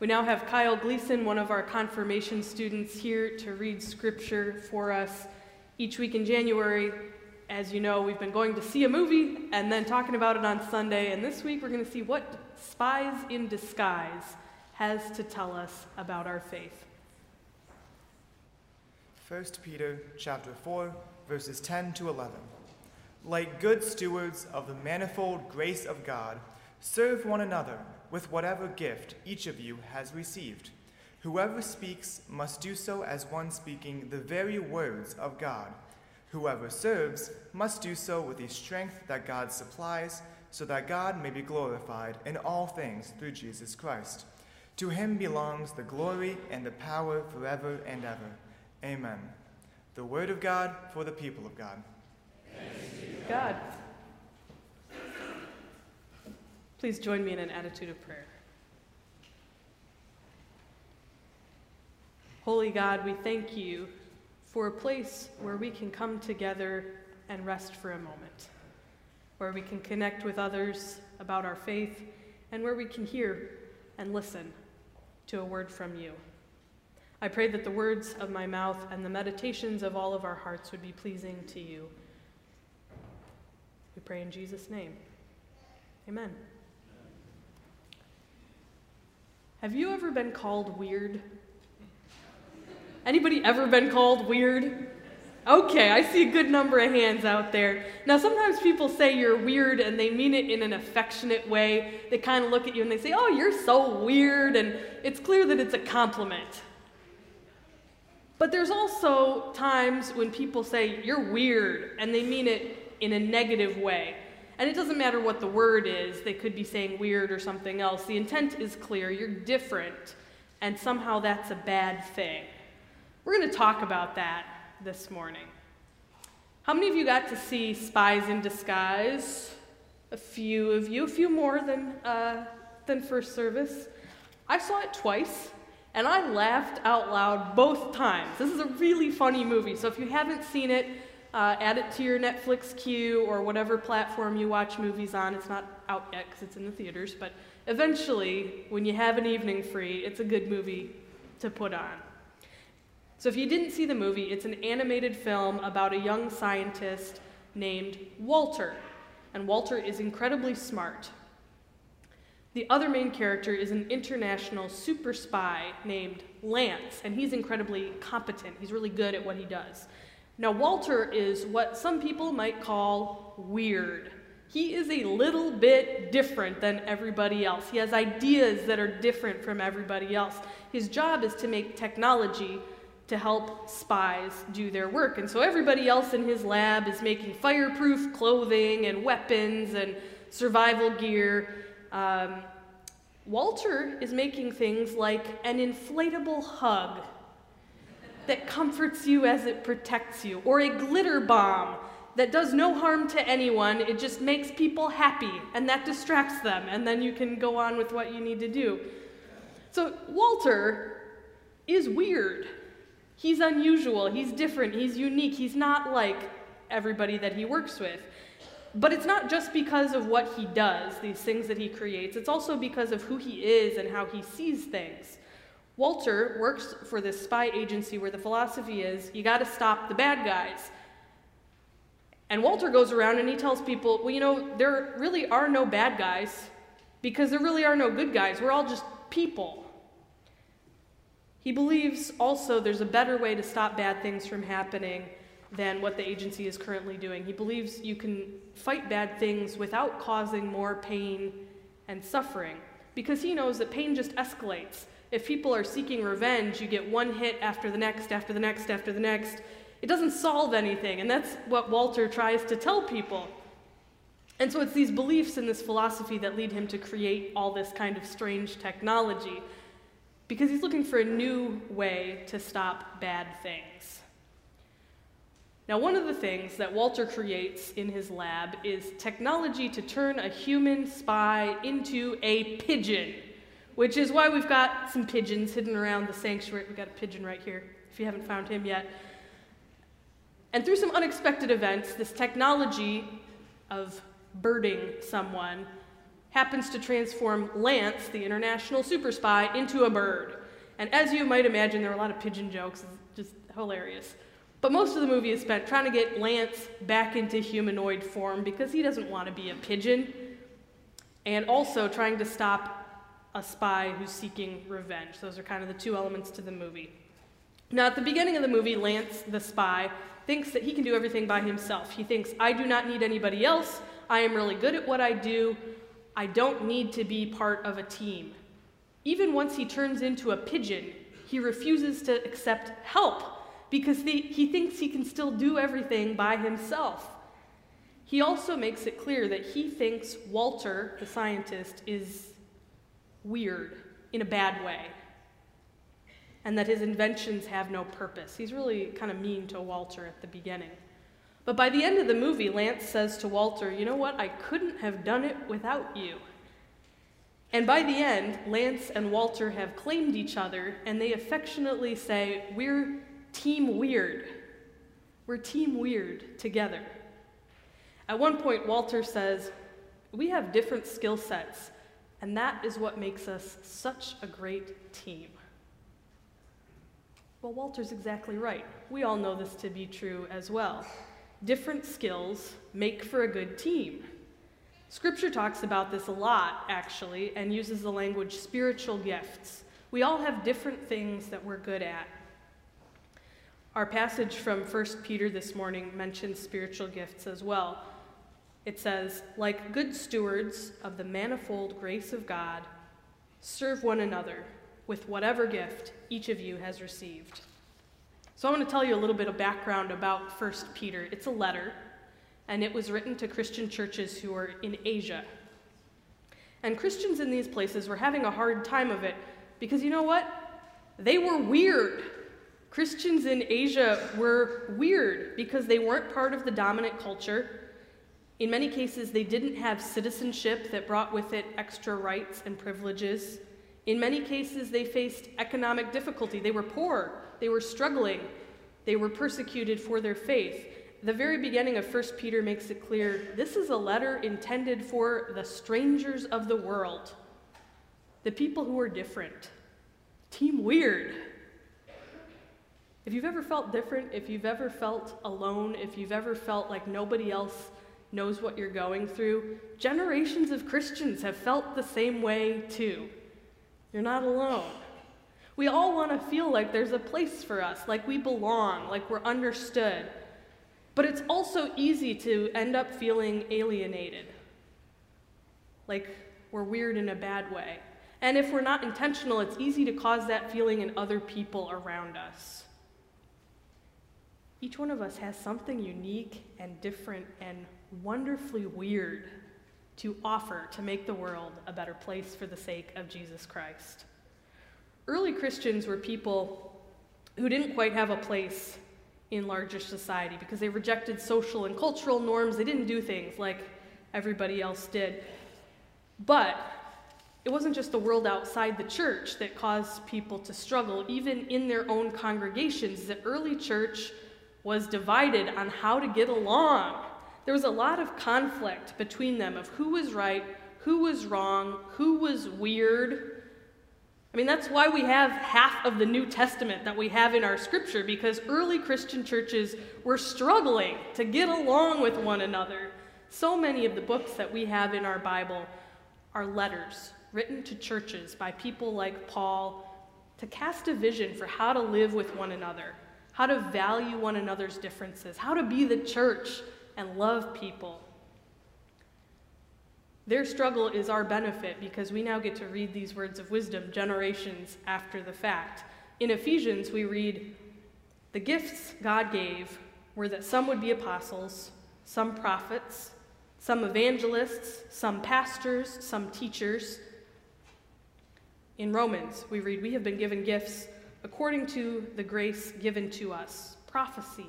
We now have Kyle Gleason, one of our confirmation students, here to read scripture for us each week in January. As you know, we've been going to see a movie and then talking about it on Sunday, and this week we're going to see what Spies in Disguise has to tell us about our faith. 1 Peter chapter 4 verses 10 to 11. Like good stewards of the manifold grace of God, serve one another with whatever gift each of you has received. Whoever speaks must do so as one speaking the very words of God. Whoever serves must do so with the strength that God supplies, so that God may be glorified in all things through Jesus Christ. To him belongs the glory and the power forever and ever. Amen. The word of God for the people of God. God. Please join me in an attitude of prayer. Holy God, we thank you for a place where we can come together and rest for a moment, where we can connect with others about our faith, and where we can hear and listen to a word from you. I pray that the words of my mouth and the meditations of all of our hearts would be pleasing to you. We pray in Jesus' name. Amen. Have you ever been called weird? Anybody ever been called weird? Okay, I see a good number of hands out there. Now, sometimes people say you're weird and they mean it in an affectionate way. They kind of look at you and they say, Oh, you're so weird, and it's clear that it's a compliment. But there's also times when people say, You're weird, and they mean it in a negative way. And it doesn't matter what the word is, they could be saying weird or something else. The intent is clear you're different, and somehow that's a bad thing. We're going to talk about that this morning. How many of you got to see Spies in Disguise? A few of you, a few more than, uh, than first service. I saw it twice. And I laughed out loud both times. This is a really funny movie, so if you haven't seen it, uh, add it to your Netflix queue or whatever platform you watch movies on. It's not out yet because it's in the theaters, but eventually, when you have an evening free, it's a good movie to put on. So if you didn't see the movie, it's an animated film about a young scientist named Walter. And Walter is incredibly smart. The other main character is an international super spy named Lance, and he's incredibly competent. He's really good at what he does. Now, Walter is what some people might call weird. He is a little bit different than everybody else. He has ideas that are different from everybody else. His job is to make technology to help spies do their work. And so everybody else in his lab is making fireproof clothing and weapons and survival gear. Um, Walter is making things like an inflatable hug that comforts you as it protects you, or a glitter bomb that does no harm to anyone, it just makes people happy, and that distracts them, and then you can go on with what you need to do. So, Walter is weird. He's unusual, he's different, he's unique, he's not like everybody that he works with. But it's not just because of what he does, these things that he creates, it's also because of who he is and how he sees things. Walter works for this spy agency where the philosophy is you got to stop the bad guys. And Walter goes around and he tells people, well, you know, there really are no bad guys because there really are no good guys. We're all just people. He believes also there's a better way to stop bad things from happening than what the agency is currently doing. He believes you can fight bad things without causing more pain and suffering because he knows that pain just escalates. If people are seeking revenge, you get one hit after the next, after the next, after the next. It doesn't solve anything, and that's what Walter tries to tell people. And so it's these beliefs and this philosophy that lead him to create all this kind of strange technology because he's looking for a new way to stop bad things. Now, one of the things that Walter creates in his lab is technology to turn a human spy into a pigeon, which is why we've got some pigeons hidden around the sanctuary. We've got a pigeon right here, if you haven't found him yet. And through some unexpected events, this technology of birding someone happens to transform Lance, the international super spy, into a bird. And as you might imagine, there are a lot of pigeon jokes, it's just hilarious. But most of the movie is spent trying to get Lance back into humanoid form because he doesn't want to be a pigeon, and also trying to stop a spy who's seeking revenge. Those are kind of the two elements to the movie. Now, at the beginning of the movie, Lance, the spy, thinks that he can do everything by himself. He thinks, I do not need anybody else. I am really good at what I do. I don't need to be part of a team. Even once he turns into a pigeon, he refuses to accept help because the, he thinks he can still do everything by himself. He also makes it clear that he thinks Walter, the scientist, is weird in a bad way, and that his inventions have no purpose. He's really kind of mean to Walter at the beginning. But by the end of the movie, Lance says to Walter, You know what? I couldn't have done it without you. And by the end, Lance and Walter have claimed each other, and they affectionately say, We're Team Weird. We're Team Weird together. At one point, Walter says, We have different skill sets, and that is what makes us such a great team. Well, Walter's exactly right. We all know this to be true as well. Different skills make for a good team. Scripture talks about this a lot, actually, and uses the language spiritual gifts. We all have different things that we're good at. Our passage from 1 Peter this morning mentions spiritual gifts as well. It says, like good stewards of the manifold grace of God, serve one another with whatever gift each of you has received. So I want to tell you a little bit of background about 1 Peter. It's a letter, and it was written to Christian churches who are in Asia. And Christians in these places were having a hard time of it because you know what? They were weird. Christians in Asia were weird because they weren't part of the dominant culture. In many cases, they didn't have citizenship that brought with it extra rights and privileges. In many cases, they faced economic difficulty. They were poor, they were struggling, they were persecuted for their faith. The very beginning of 1 Peter makes it clear this is a letter intended for the strangers of the world, the people who are different. Team weird. If you've ever felt different, if you've ever felt alone, if you've ever felt like nobody else knows what you're going through, generations of Christians have felt the same way too. You're not alone. We all want to feel like there's a place for us, like we belong, like we're understood. But it's also easy to end up feeling alienated, like we're weird in a bad way. And if we're not intentional, it's easy to cause that feeling in other people around us. Each one of us has something unique and different and wonderfully weird to offer to make the world a better place for the sake of Jesus Christ. Early Christians were people who didn't quite have a place in larger society because they rejected social and cultural norms. They didn't do things like everybody else did. But it wasn't just the world outside the church that caused people to struggle. Even in their own congregations, the early church was divided on how to get along. There was a lot of conflict between them of who was right, who was wrong, who was weird. I mean, that's why we have half of the New Testament that we have in our scripture, because early Christian churches were struggling to get along with one another. So many of the books that we have in our Bible are letters written to churches by people like Paul to cast a vision for how to live with one another how to value one another's differences, how to be the church and love people. Their struggle is our benefit because we now get to read these words of wisdom generations after the fact. In Ephesians, we read, The gifts God gave were that some would be apostles, some prophets, some evangelists, some pastors, some teachers. In Romans, we read, We have been given gifts according to the grace given to us prophecy,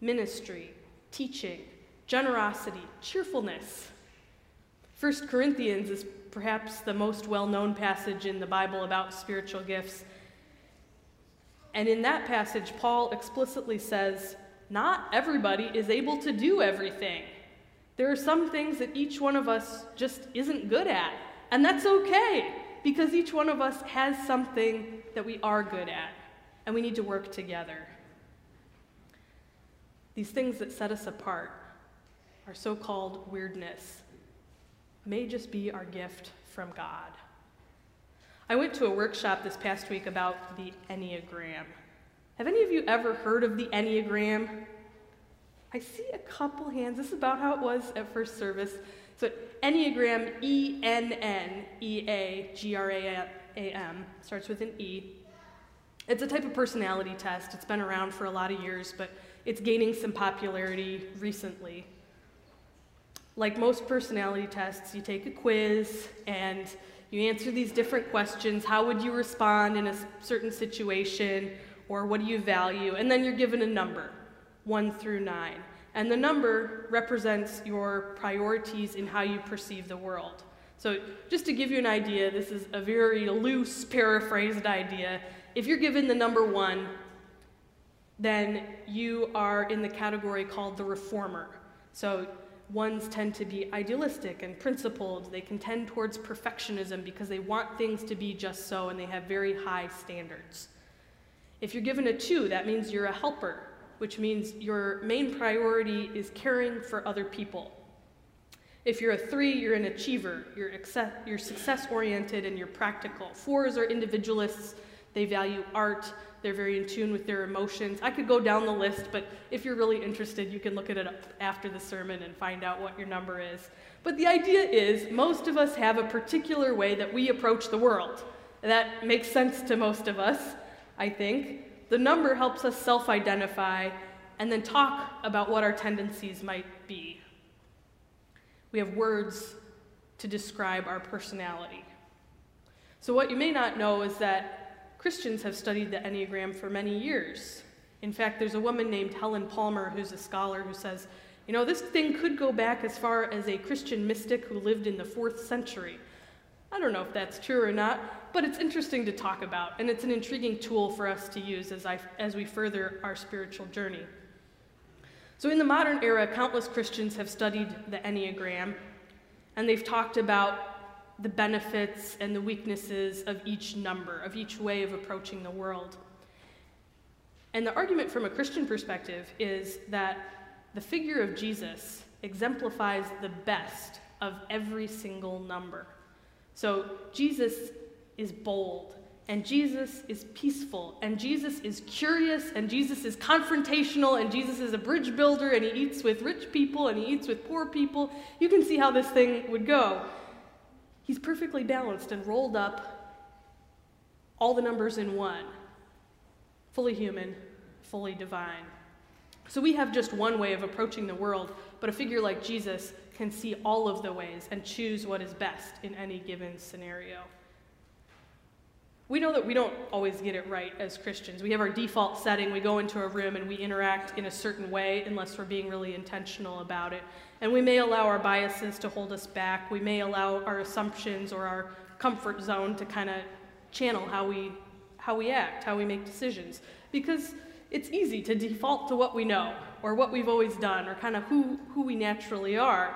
ministry, teaching, generosity, cheerfulness. 1 Corinthians is perhaps the most well known passage in the Bible about spiritual gifts. And in that passage, Paul explicitly says, Not everybody is able to do everything. There are some things that each one of us just isn't good at, and that's okay because each one of us has something that we are good at, and we need to work together. These things that set us apart, our so called weirdness, may just be our gift from God. I went to a workshop this past week about the Enneagram. Have any of you ever heard of the Enneagram? I see a couple hands. This is about how it was at first service. So, Enneagram, E N N E A G R A M, starts with an E. It's a type of personality test. It's been around for a lot of years, but it's gaining some popularity recently. Like most personality tests, you take a quiz and you answer these different questions. How would you respond in a certain situation? Or what do you value? And then you're given a number, one through nine. And the number represents your priorities in how you perceive the world. So, just to give you an idea, this is a very loose, paraphrased idea. If you're given the number one, then you are in the category called the reformer. So, ones tend to be idealistic and principled. They can tend towards perfectionism because they want things to be just so and they have very high standards. If you're given a two, that means you're a helper, which means your main priority is caring for other people. If you're a three, you're an achiever. You're, you're success oriented and you're practical. Fours are individualists, they value art, they're very in tune with their emotions. I could go down the list, but if you're really interested, you can look at it after the sermon and find out what your number is. But the idea is most of us have a particular way that we approach the world. That makes sense to most of us, I think. The number helps us self identify and then talk about what our tendencies might be. We have words to describe our personality. So, what you may not know is that Christians have studied the Enneagram for many years. In fact, there's a woman named Helen Palmer who's a scholar who says, you know, this thing could go back as far as a Christian mystic who lived in the fourth century. I don't know if that's true or not, but it's interesting to talk about, and it's an intriguing tool for us to use as, I, as we further our spiritual journey. So, in the modern era, countless Christians have studied the Enneagram, and they've talked about the benefits and the weaknesses of each number, of each way of approaching the world. And the argument from a Christian perspective is that the figure of Jesus exemplifies the best of every single number. So Jesus is bold, and Jesus is peaceful, and Jesus is curious, and Jesus is confrontational, and Jesus is a bridge builder, and he eats with rich people, and he eats with poor people. You can see how this thing would go. He's perfectly balanced and rolled up all the numbers in one fully human, fully divine. So we have just one way of approaching the world, but a figure like Jesus can see all of the ways and choose what is best in any given scenario. We know that we don't always get it right as Christians. We have our default setting, we go into a room and we interact in a certain way unless we're being really intentional about it. And we may allow our biases to hold us back. We may allow our assumptions or our comfort zone to kind of channel how we, how we act, how we make decisions. Because it's easy to default to what we know or what we've always done or kind of who, who we naturally are.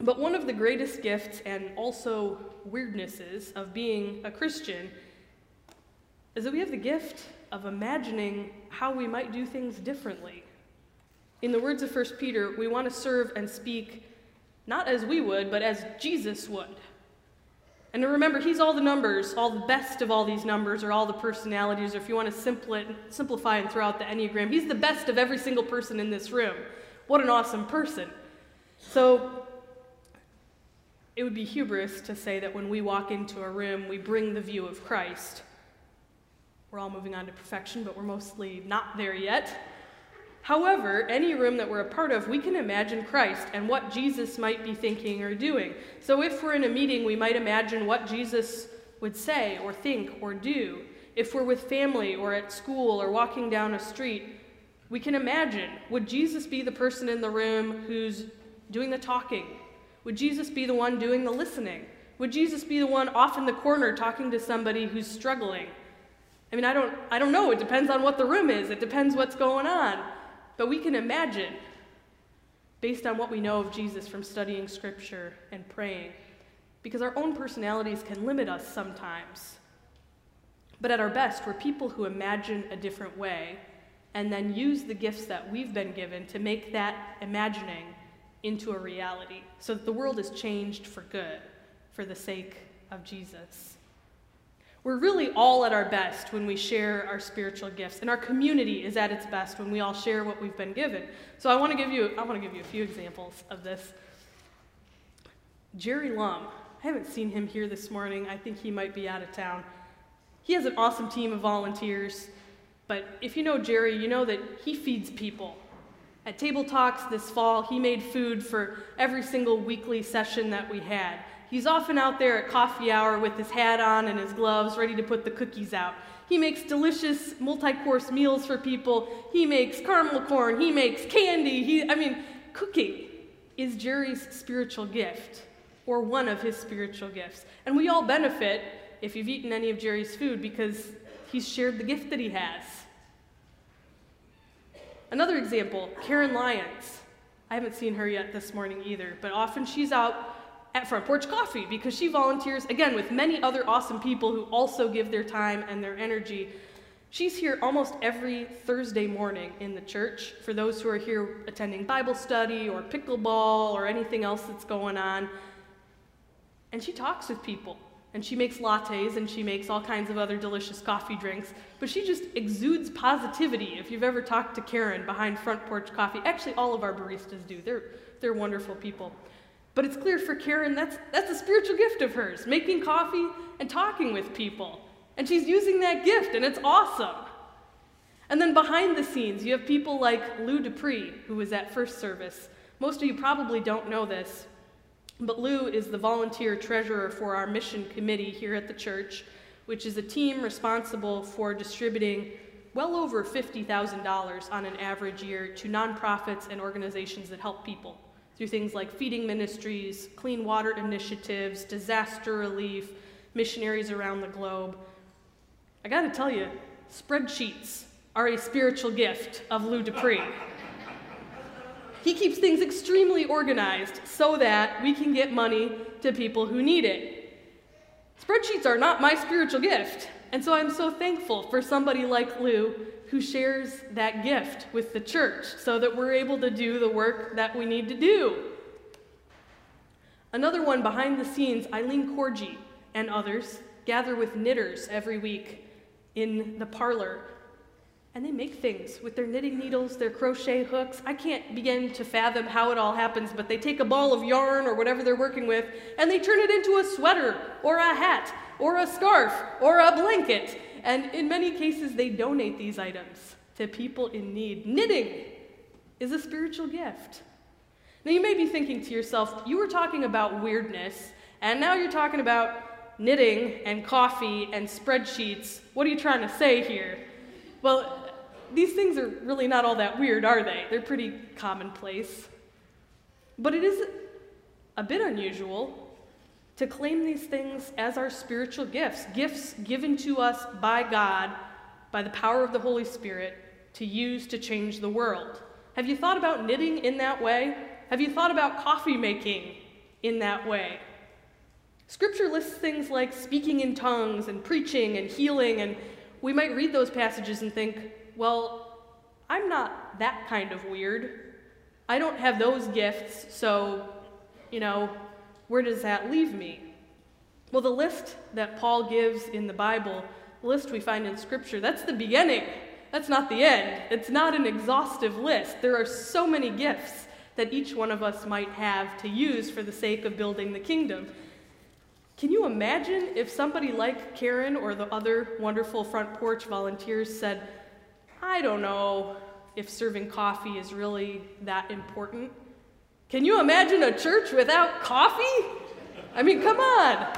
But one of the greatest gifts and also weirdnesses of being a Christian is that we have the gift of imagining how we might do things differently. In the words of 1 Peter, we want to serve and speak not as we would, but as Jesus would. And remember, he's all the numbers, all the best of all these numbers, or all the personalities, or if you want to simplify and throw out the Enneagram, he's the best of every single person in this room. What an awesome person. So, it would be hubris to say that when we walk into a room, we bring the view of Christ. We're all moving on to perfection, but we're mostly not there yet. However, any room that we're a part of, we can imagine Christ and what Jesus might be thinking or doing. So if we're in a meeting, we might imagine what Jesus would say or think or do. If we're with family or at school or walking down a street, we can imagine would Jesus be the person in the room who's doing the talking, would Jesus be the one doing the listening? Would Jesus be the one off in the corner talking to somebody who's struggling? I mean, I don't, I don't know. It depends on what the room is, it depends what's going on. But we can imagine based on what we know of Jesus from studying Scripture and praying, because our own personalities can limit us sometimes. But at our best, we're people who imagine a different way and then use the gifts that we've been given to make that imagining into a reality so that the world is changed for good for the sake of Jesus. We're really all at our best when we share our spiritual gifts, and our community is at its best when we all share what we've been given. So I want to give you I want to give you a few examples of this. Jerry Lum, I haven't seen him here this morning. I think he might be out of town. He has an awesome team of volunteers, but if you know Jerry, you know that he feeds people. At Table Talks this fall, he made food for every single weekly session that we had. He's often out there at coffee hour with his hat on and his gloves, ready to put the cookies out. He makes delicious multi course meals for people. He makes caramel corn. He makes candy. He, I mean, cooking is Jerry's spiritual gift, or one of his spiritual gifts. And we all benefit if you've eaten any of Jerry's food because he's shared the gift that he has. Another example Karen Lyons. I haven't seen her yet this morning either, but often she's out at Front Porch Coffee because she volunteers, again, with many other awesome people who also give their time and their energy. She's here almost every Thursday morning in the church for those who are here attending Bible study or pickleball or anything else that's going on. And she talks with people. And she makes lattes and she makes all kinds of other delicious coffee drinks. But she just exudes positivity. If you've ever talked to Karen behind Front Porch Coffee, actually, all of our baristas do. They're, they're wonderful people. But it's clear for Karen that's, that's a spiritual gift of hers, making coffee and talking with people. And she's using that gift, and it's awesome. And then behind the scenes, you have people like Lou Dupree, who was at first service. Most of you probably don't know this, but Lou is the volunteer treasurer for our mission committee here at the church, which is a team responsible for distributing well over $50,000 on an average year to nonprofits and organizations that help people through things like feeding ministries, clean water initiatives, disaster relief, missionaries around the globe. I gotta tell you, spreadsheets are a spiritual gift of Lou Dupree. He keeps things extremely organized so that we can get money to people who need it. Spreadsheets are not my spiritual gift, and so I'm so thankful for somebody like Lou who shares that gift with the church so that we're able to do the work that we need to do. Another one behind the scenes, Eileen Corgi and others gather with knitters every week in the parlor. And they make things with their knitting needles, their crochet hooks. I can't begin to fathom how it all happens, but they take a ball of yarn or whatever they're working with and they turn it into a sweater or a hat or a scarf or a blanket and in many cases, they donate these items to people in need. Knitting is a spiritual gift. Now, you may be thinking to yourself, you were talking about weirdness, and now you're talking about knitting and coffee and spreadsheets. What are you trying to say here? Well, these things are really not all that weird, are they? They're pretty commonplace. But it is a bit unusual to claim these things as our spiritual gifts, gifts given to us by God by the power of the Holy Spirit to use to change the world. Have you thought about knitting in that way? Have you thought about coffee making in that way? Scripture lists things like speaking in tongues and preaching and healing, and we might read those passages and think, well, I'm not that kind of weird. I don't have those gifts, so, you know, where does that leave me? Well, the list that Paul gives in the Bible, the list we find in Scripture, that's the beginning. That's not the end. It's not an exhaustive list. There are so many gifts that each one of us might have to use for the sake of building the kingdom. Can you imagine if somebody like Karen or the other wonderful front porch volunteers said, I don't know if serving coffee is really that important? Can you imagine a church without coffee? I mean, come on.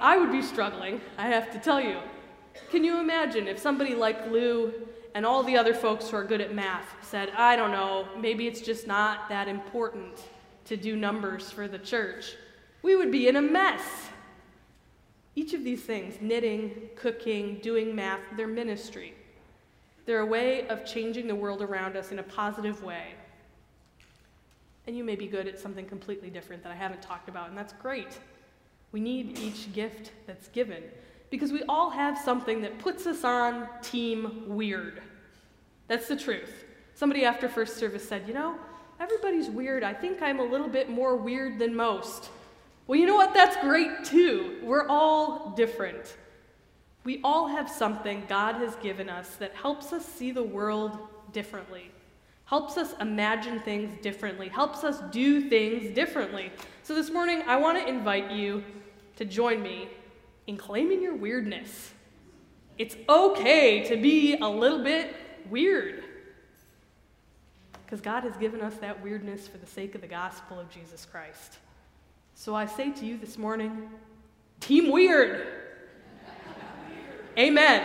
I would be struggling, I have to tell you. Can you imagine if somebody like Lou and all the other folks who are good at math said, I don't know, maybe it's just not that important to do numbers for the church? We would be in a mess. Each of these things knitting, cooking, doing math they're ministry. They're a way of changing the world around us in a positive way. And you may be good at something completely different that I haven't talked about, and that's great. We need each gift that's given because we all have something that puts us on team weird. That's the truth. Somebody after first service said, You know, everybody's weird. I think I'm a little bit more weird than most. Well, you know what? That's great too. We're all different. We all have something God has given us that helps us see the world differently, helps us imagine things differently, helps us do things differently. So this morning, I want to invite you to join me in claiming your weirdness. It's okay to be a little bit weird. Because God has given us that weirdness for the sake of the gospel of Jesus Christ. So I say to you this morning, Team Weird! Amen.